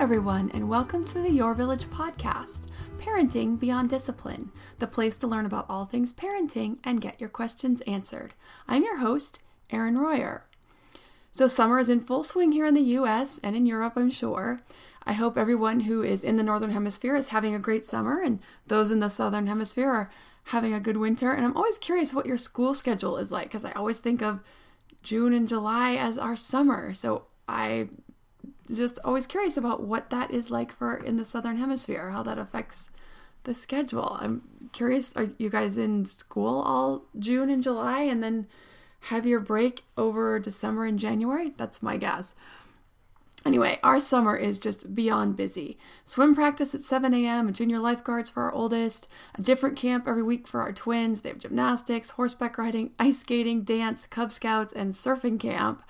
Everyone, and welcome to the Your Village podcast. Parenting Beyond Discipline, the place to learn about all things parenting and get your questions answered. I'm your host, Erin Royer. So, summer is in full swing here in the US and in Europe, I'm sure. I hope everyone who is in the Northern Hemisphere is having a great summer, and those in the Southern Hemisphere are having a good winter. And I'm always curious what your school schedule is like because I always think of June and July as our summer. So, I just always curious about what that is like for in the southern hemisphere how that affects the schedule. I'm curious are you guys in school all june and july and then have your break over december and january? That's my guess. Anyway our summer is just beyond busy. Swim practice at 7 a.m junior lifeguards for our oldest a different camp every week for our twins. They have gymnastics horseback riding ice skating dance cub scouts and surfing camp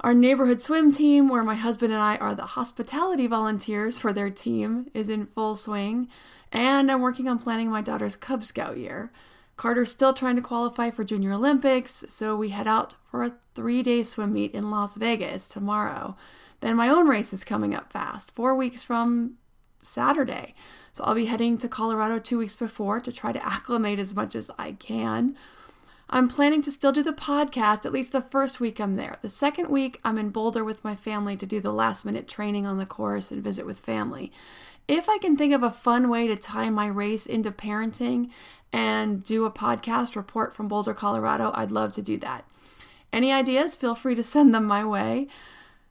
our neighborhood swim team, where my husband and I are the hospitality volunteers for their team, is in full swing, and I'm working on planning my daughter's Cub Scout year. Carter's still trying to qualify for Junior Olympics, so we head out for a three day swim meet in Las Vegas tomorrow. Then my own race is coming up fast, four weeks from Saturday. So I'll be heading to Colorado two weeks before to try to acclimate as much as I can. I'm planning to still do the podcast at least the first week I'm there. The second week, I'm in Boulder with my family to do the last minute training on the course and visit with family. If I can think of a fun way to tie my race into parenting and do a podcast report from Boulder, Colorado, I'd love to do that. Any ideas? Feel free to send them my way.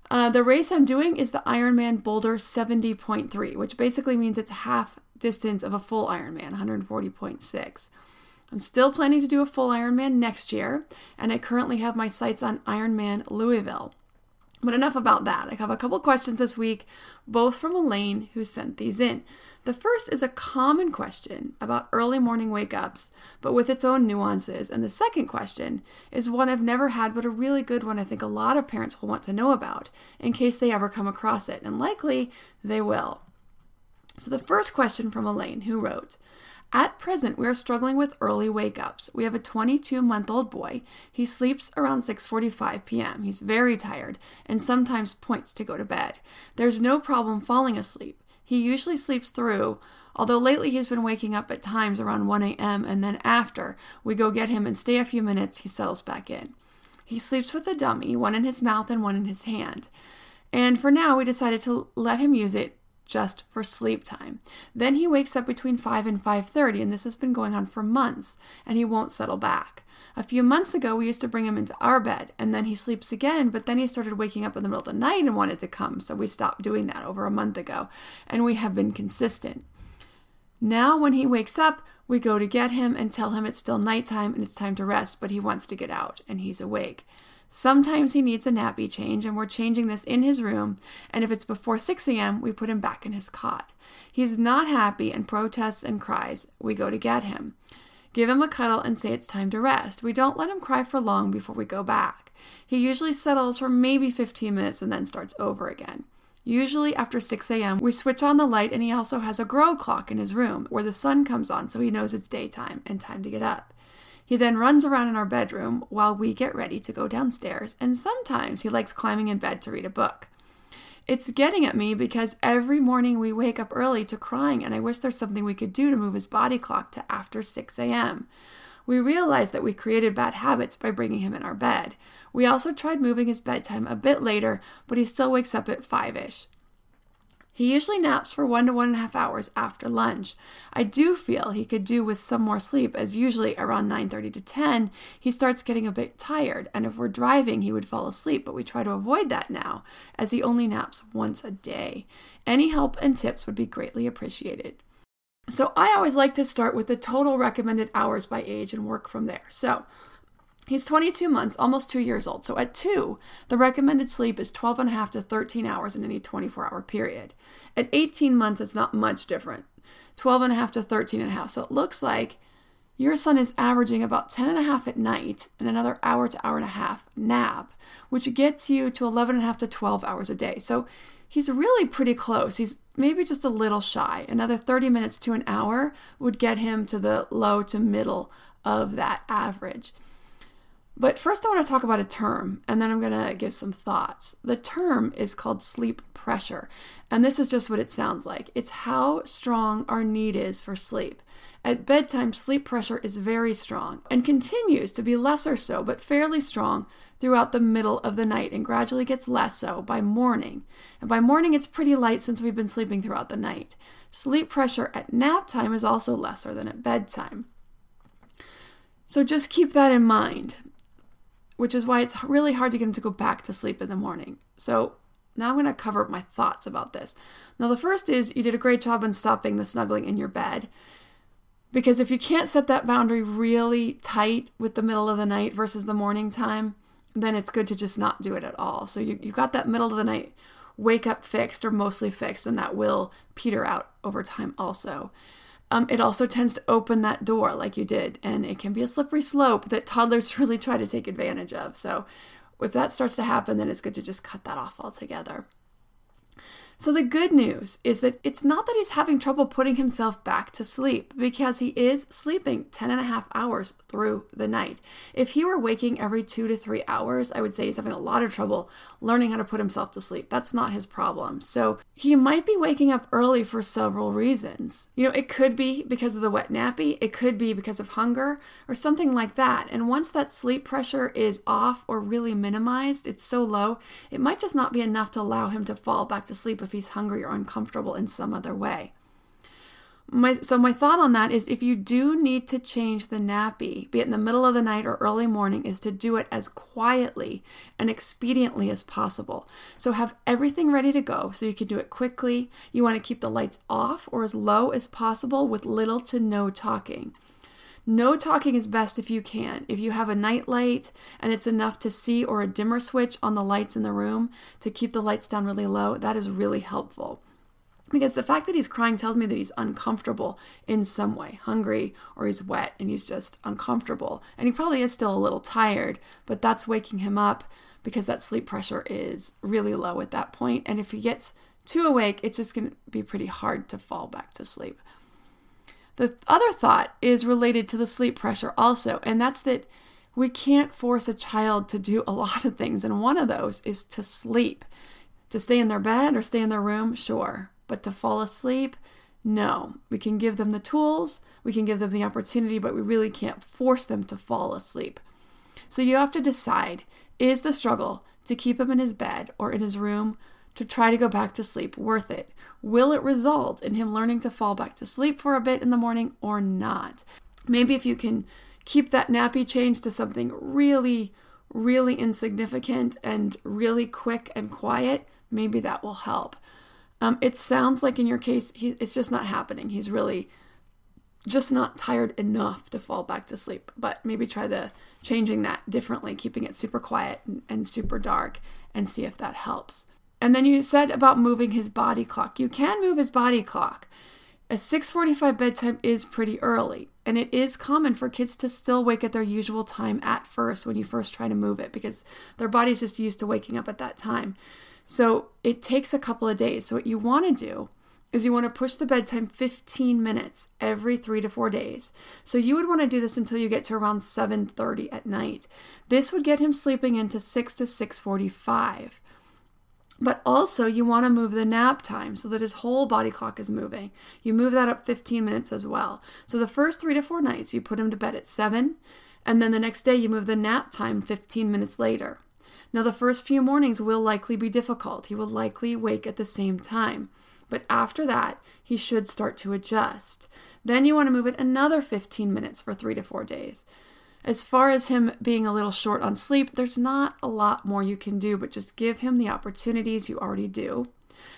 Uh, the race I'm doing is the Ironman Boulder 70.3, which basically means it's half distance of a full Ironman, 140.6. I'm still planning to do a full Ironman next year, and I currently have my sights on Ironman Louisville. But enough about that. I have a couple questions this week, both from Elaine, who sent these in. The first is a common question about early morning wake ups, but with its own nuances. And the second question is one I've never had, but a really good one I think a lot of parents will want to know about in case they ever come across it, and likely they will. So, the first question from Elaine, who wrote, at present, we are struggling with early wake ups. We have a 22 month old boy. He sleeps around 6:45 p.m. He's very tired and sometimes points to go to bed. There's no problem falling asleep. He usually sleeps through, although lately he's been waking up at times around 1 a.m. and then after we go get him and stay a few minutes, he settles back in. He sleeps with a dummy, one in his mouth and one in his hand. And for now, we decided to let him use it just for sleep time. Then he wakes up between 5 and 5:30 and this has been going on for months and he won't settle back. A few months ago we used to bring him into our bed and then he sleeps again, but then he started waking up in the middle of the night and wanted to come, so we stopped doing that over a month ago and we have been consistent. Now when he wakes up, we go to get him and tell him it's still nighttime and it's time to rest, but he wants to get out and he's awake. Sometimes he needs a nappy change, and we're changing this in his room. And if it's before 6 a.m., we put him back in his cot. He's not happy and protests and cries. We go to get him. Give him a cuddle and say it's time to rest. We don't let him cry for long before we go back. He usually settles for maybe 15 minutes and then starts over again. Usually after 6 a.m., we switch on the light, and he also has a grow clock in his room where the sun comes on so he knows it's daytime and time to get up. He then runs around in our bedroom while we get ready to go downstairs, and sometimes he likes climbing in bed to read a book. It's getting at me because every morning we wake up early to crying, and I wish there's something we could do to move his body clock to after 6 a.m. We realized that we created bad habits by bringing him in our bed. We also tried moving his bedtime a bit later, but he still wakes up at 5 ish. He usually naps for one to one and a half hours after lunch. I do feel he could do with some more sleep, as usually around 9:30 to 10 he starts getting a bit tired, and if we're driving, he would fall asleep. But we try to avoid that now, as he only naps once a day. Any help and tips would be greatly appreciated. So I always like to start with the total recommended hours by age and work from there. So he's 22 months, almost two years old. So at two, the recommended sleep is 12 and a half to 13 hours in any 24 hour period. At 18 months, it's not much different 12 and a half to 13 and a half. So it looks like your son is averaging about 10 and a half at night and another hour to hour and a half nap, which gets you to 11 and a half to 12 hours a day. So he's really pretty close. He's maybe just a little shy. Another 30 minutes to an hour would get him to the low to middle of that average. But first, I want to talk about a term, and then I'm going to give some thoughts. The term is called sleep pressure, and this is just what it sounds like it's how strong our need is for sleep. At bedtime, sleep pressure is very strong and continues to be lesser so, but fairly strong throughout the middle of the night and gradually gets less so by morning. And by morning, it's pretty light since we've been sleeping throughout the night. Sleep pressure at nap time is also lesser than at bedtime. So just keep that in mind, which is why it's really hard to get him to go back to sleep in the morning. So now I'm going to cover my thoughts about this. Now, the first is you did a great job in stopping the snuggling in your bed. Because if you can't set that boundary really tight with the middle of the night versus the morning time, then it's good to just not do it at all. So you, you got that middle of the night wake up fixed or mostly fixed, and that will peter out over time also. Um, it also tends to open that door like you did, and it can be a slippery slope that toddlers really try to take advantage of. So if that starts to happen, then it's good to just cut that off altogether. So, the good news is that it's not that he's having trouble putting himself back to sleep because he is sleeping 10 and a half hours through the night. If he were waking every two to three hours, I would say he's having a lot of trouble learning how to put himself to sleep. That's not his problem. So, he might be waking up early for several reasons. You know, it could be because of the wet nappy, it could be because of hunger or something like that. And once that sleep pressure is off or really minimized, it's so low, it might just not be enough to allow him to fall back to sleep if he's hungry or uncomfortable in some other way. My, so my thought on that is if you do need to change the nappy, be it in the middle of the night or early morning, is to do it as quietly and expediently as possible. So have everything ready to go so you can do it quickly. You want to keep the lights off or as low as possible with little to no talking. No talking is best if you can. If you have a night light and it's enough to see or a dimmer switch on the lights in the room to keep the lights down really low, that is really helpful because the fact that he's crying tells me that he's uncomfortable in some way hungry or he's wet and he's just uncomfortable and he probably is still a little tired but that's waking him up because that sleep pressure is really low at that point. and if he gets too awake it's just going to be pretty hard to fall back to sleep the other thought is related to the sleep pressure also and that's that we can't force a child to do a lot of things and one of those is to sleep to stay in their bed or stay in their room sure but to fall asleep, no. We can give them the tools, we can give them the opportunity, but we really can't force them to fall asleep. So you have to decide is the struggle to keep him in his bed or in his room to try to go back to sleep worth it? Will it result in him learning to fall back to sleep for a bit in the morning or not? Maybe if you can keep that nappy change to something really, really insignificant and really quick and quiet, maybe that will help. Um, it sounds like in your case, he, it's just not happening. He's really just not tired enough to fall back to sleep. But maybe try the changing that differently, keeping it super quiet and, and super dark, and see if that helps. And then you said about moving his body clock. You can move his body clock. A 6:45 bedtime is pretty early. And it is common for kids to still wake at their usual time at first when you first try to move it because their body's just used to waking up at that time. So it takes a couple of days. So what you want to do is you want to push the bedtime 15 minutes every 3 to 4 days. So you would want to do this until you get to around 7:30 at night. This would get him sleeping into 6 to 6:45. But also, you want to move the nap time so that his whole body clock is moving. You move that up 15 minutes as well. So the first 3 to 4 nights you put him to bed at 7, and then the next day you move the nap time 15 minutes later. Now, the first few mornings will likely be difficult. He will likely wake at the same time. But after that, he should start to adjust. Then you want to move it another 15 minutes for three to four days. As far as him being a little short on sleep, there's not a lot more you can do, but just give him the opportunities you already do.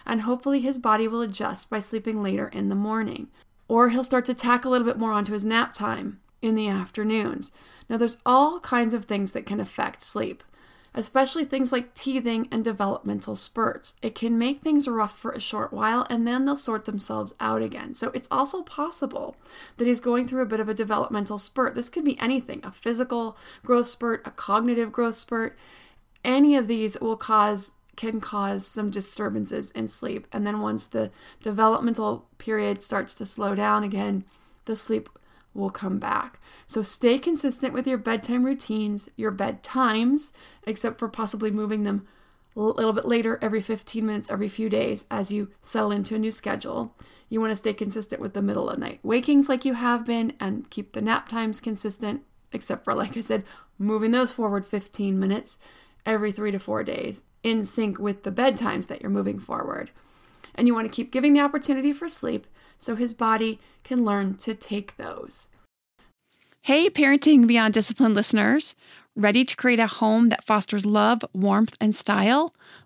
And hopefully his body will adjust by sleeping later in the morning. Or he'll start to tack a little bit more onto his nap time in the afternoons. Now, there's all kinds of things that can affect sleep especially things like teething and developmental spurts. It can make things rough for a short while and then they'll sort themselves out again. So it's also possible that he's going through a bit of a developmental spurt. This could be anything a physical growth spurt, a cognitive growth spurt. Any of these will cause can cause some disturbances in sleep. And then once the developmental period starts to slow down again, the sleep will come back. So stay consistent with your bedtime routines, your bedtimes, except for possibly moving them a little bit later every 15 minutes every few days as you settle into a new schedule. You want to stay consistent with the middle of night wakings like you have been and keep the nap times consistent, except for, like I said, moving those forward 15 minutes every three to four days in sync with the bedtimes that you're moving forward. And you want to keep giving the opportunity for sleep so his body can learn to take those. Hey, Parenting Beyond Discipline listeners. Ready to create a home that fosters love, warmth, and style?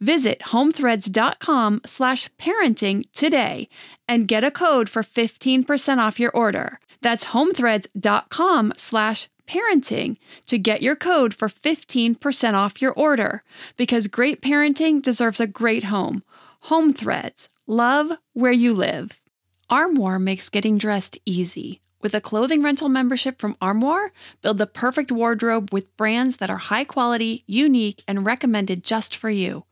Visit homethreads.com slash parenting today and get a code for 15% off your order. That's homethreads.com slash parenting to get your code for 15% off your order because great parenting deserves a great home. Home Threads, love where you live. Armoire makes getting dressed easy. With a clothing rental membership from Armoire, build the perfect wardrobe with brands that are high quality, unique, and recommended just for you.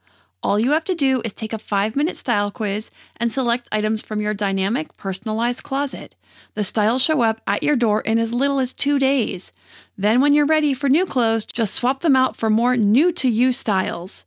All you have to do is take a five minute style quiz and select items from your dynamic, personalized closet. The styles show up at your door in as little as two days. Then, when you're ready for new clothes, just swap them out for more new to you styles.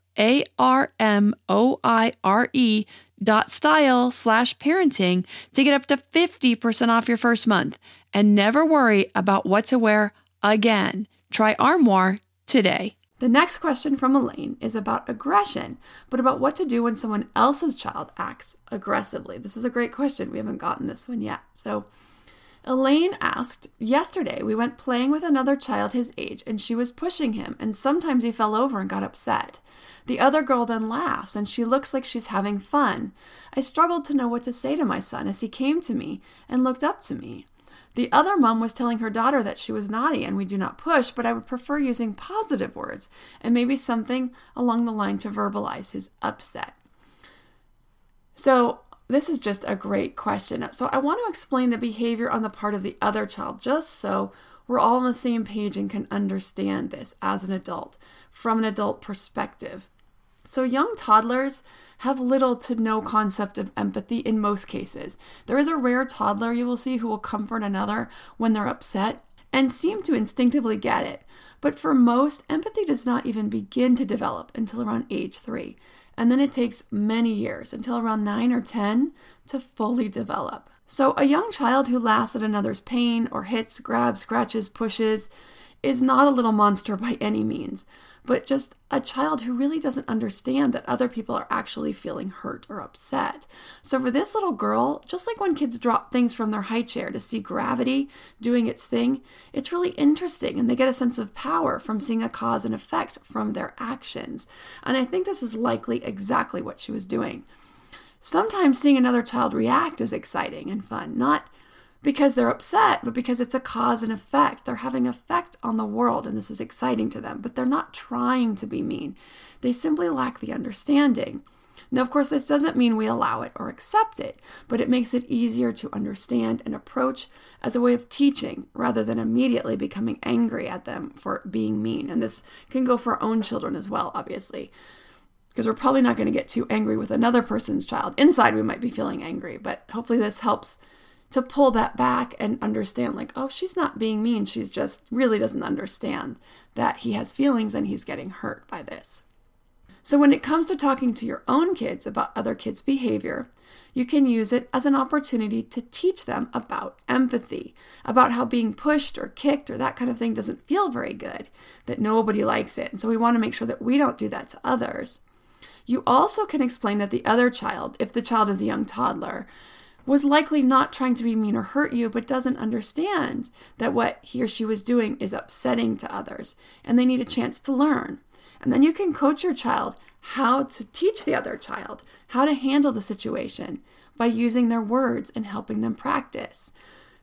a R M O I R E dot style slash parenting to get up to 50% off your first month and never worry about what to wear again. Try Armoire today. The next question from Elaine is about aggression, but about what to do when someone else's child acts aggressively. This is a great question. We haven't gotten this one yet. So, Elaine asked, Yesterday we went playing with another child his age, and she was pushing him, and sometimes he fell over and got upset. The other girl then laughs, and she looks like she's having fun. I struggled to know what to say to my son as he came to me and looked up to me. The other mom was telling her daughter that she was naughty and we do not push, but I would prefer using positive words and maybe something along the line to verbalize his upset. So, this is just a great question. So, I want to explain the behavior on the part of the other child just so we're all on the same page and can understand this as an adult from an adult perspective. So, young toddlers have little to no concept of empathy in most cases. There is a rare toddler you will see who will comfort another when they're upset and seem to instinctively get it. But for most, empathy does not even begin to develop until around age three. And then it takes many years, until around nine or 10, to fully develop. So, a young child who laughs at another's pain or hits, grabs, scratches, pushes is not a little monster by any means but just a child who really doesn't understand that other people are actually feeling hurt or upset. So, for this little girl, just like when kids drop things from their high chair to see gravity doing its thing, it's really interesting and they get a sense of power from seeing a cause and effect from their actions. And I think this is likely exactly what she was doing. Sometimes seeing another child react is exciting and fun, not because they're upset, but because it's a cause and effect. They're having effect on the world and this is exciting to them, but they're not trying to be mean. They simply lack the understanding. Now, of course, this doesn't mean we allow it or accept it, but it makes it easier to understand and approach as a way of teaching rather than immediately becoming angry at them for being mean. And this can go for our own children as well, obviously, because we're probably not going to get too angry with another person's child. Inside, we might be feeling angry, but hopefully, this helps to pull that back and understand like oh she's not being mean she's just really doesn't understand that he has feelings and he's getting hurt by this so when it comes to talking to your own kids about other kids behavior you can use it as an opportunity to teach them about empathy, about how being pushed or kicked or that kind of thing doesn't feel very good, that nobody likes it. And so we want to make sure that we don't do that to others. You also can explain that the other child, if the child is a young toddler, was likely not trying to be mean or hurt you, but doesn't understand that what he or she was doing is upsetting to others, and they need a chance to learn. And then you can coach your child how to teach the other child how to handle the situation by using their words and helping them practice.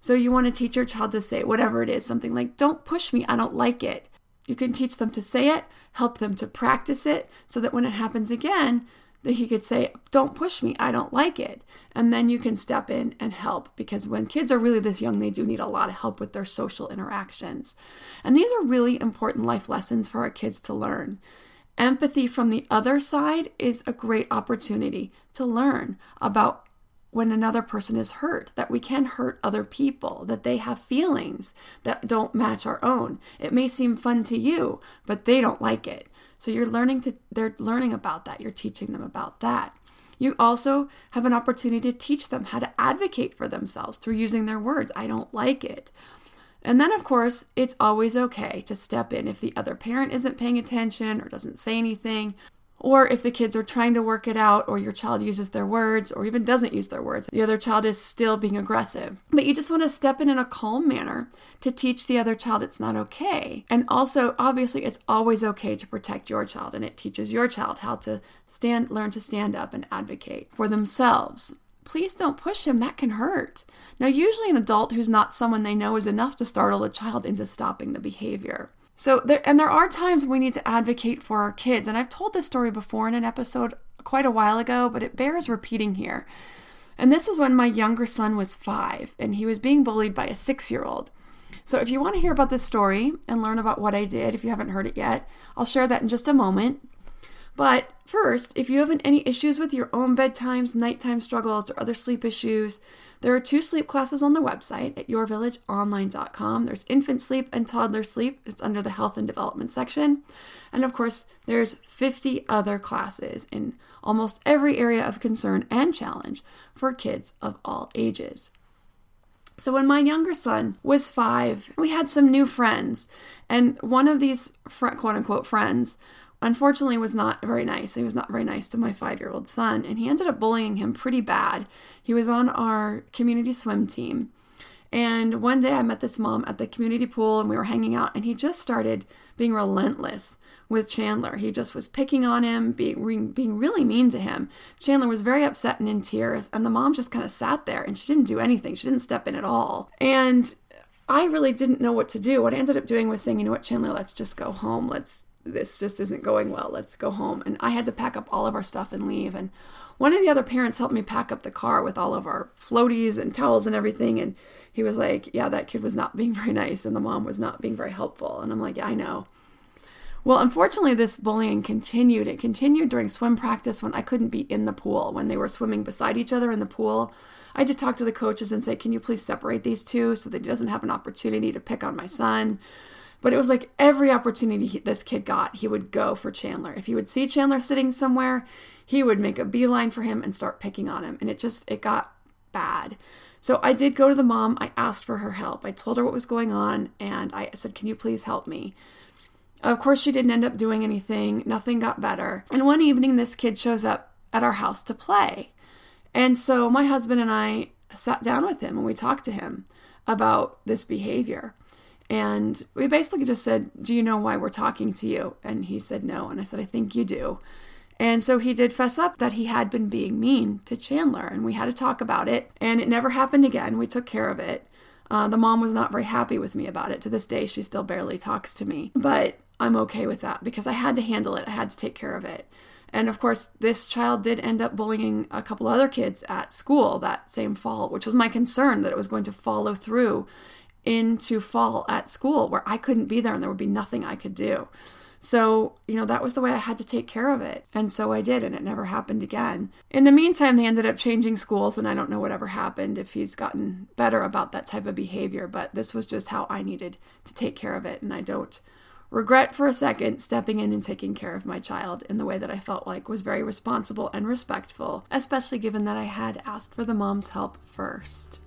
So you want to teach your child to say whatever it is, something like, Don't push me, I don't like it. You can teach them to say it, help them to practice it, so that when it happens again, that he could say, Don't push me, I don't like it. And then you can step in and help because when kids are really this young, they do need a lot of help with their social interactions. And these are really important life lessons for our kids to learn. Empathy from the other side is a great opportunity to learn about when another person is hurt, that we can hurt other people, that they have feelings that don't match our own. It may seem fun to you, but they don't like it. So you're learning to, they're learning about that. You're teaching them about that. You also have an opportunity to teach them how to advocate for themselves through using their words. I don't like it. And then, of course, it's always okay to step in if the other parent isn't paying attention or doesn't say anything or if the kids are trying to work it out, or your child uses their words, or even doesn't use their words, the other child is still being aggressive. But you just want to step in in a calm manner to teach the other child it's not okay. And also, obviously, it's always okay to protect your child, and it teaches your child how to stand, learn to stand up and advocate for themselves. Please don't push him, that can hurt. Now, usually, an adult who's not someone they know is enough to startle a child into stopping the behavior. So there and there are times we need to advocate for our kids. And I've told this story before in an episode quite a while ago, but it bears repeating here. And this was when my younger son was 5 and he was being bullied by a 6-year-old. So if you want to hear about this story and learn about what I did, if you haven't heard it yet, I'll share that in just a moment. But first, if you have any issues with your own bedtimes, nighttime struggles, or other sleep issues, there are two sleep classes on the website at yourvillageonline.com. There's infant sleep and toddler sleep. It's under the health and development section. And of course, there's 50 other classes in almost every area of concern and challenge for kids of all ages. So when my younger son was five, we had some new friends. And one of these quote unquote friends unfortunately was not very nice. He was not very nice to my five year old son, and he ended up bullying him pretty bad. He was on our community swim team. And one day I met this mom at the community pool and we were hanging out, and he just started being relentless with Chandler. He just was picking on him, being, being really mean to him. Chandler was very upset and in tears, and the mom just kind of sat there and she didn't do anything. She didn't step in at all. And I really didn't know what to do. What I ended up doing was saying, you know what, Chandler, let's just go home. Let's this just isn't going well. Let's go home. And I had to pack up all of our stuff and leave. And one of the other parents helped me pack up the car with all of our floaties and towels and everything. And he was like, Yeah, that kid was not being very nice. And the mom was not being very helpful. And I'm like, Yeah, I know. Well, unfortunately, this bullying continued. It continued during swim practice when I couldn't be in the pool, when they were swimming beside each other in the pool. I had to talk to the coaches and say, Can you please separate these two so that he doesn't have an opportunity to pick on my son? But it was like every opportunity he, this kid got, he would go for Chandler. If he would see Chandler sitting somewhere, he would make a beeline for him and start picking on him. And it just, it got bad. So I did go to the mom. I asked for her help. I told her what was going on and I said, Can you please help me? Of course, she didn't end up doing anything. Nothing got better. And one evening, this kid shows up at our house to play. And so my husband and I sat down with him and we talked to him about this behavior. And we basically just said, Do you know why we're talking to you? And he said, No. And I said, I think you do. And so he did fess up that he had been being mean to Chandler, and we had to talk about it. And it never happened again. We took care of it. Uh, the mom was not very happy with me about it. To this day, she still barely talks to me. But I'm okay with that because I had to handle it. I had to take care of it. And of course, this child did end up bullying a couple other kids at school that same fall, which was my concern that it was going to follow through into fall at school where I couldn't be there and there would be nothing I could do. So, you know, that was the way I had to take care of it. And so I did, and it never happened again. In the meantime, they ended up changing schools, and I don't know whatever happened if he's gotten better about that type of behavior, but this was just how I needed to take care of it. And I don't regret for a second stepping in and taking care of my child in the way that I felt like was very responsible and respectful, especially given that I had asked for the mom's help first.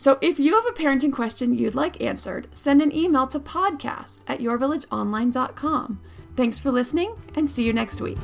So if you have a parenting question you'd like answered, send an email to podcast at yourvillageonline.com. Thanks for listening and see you next week.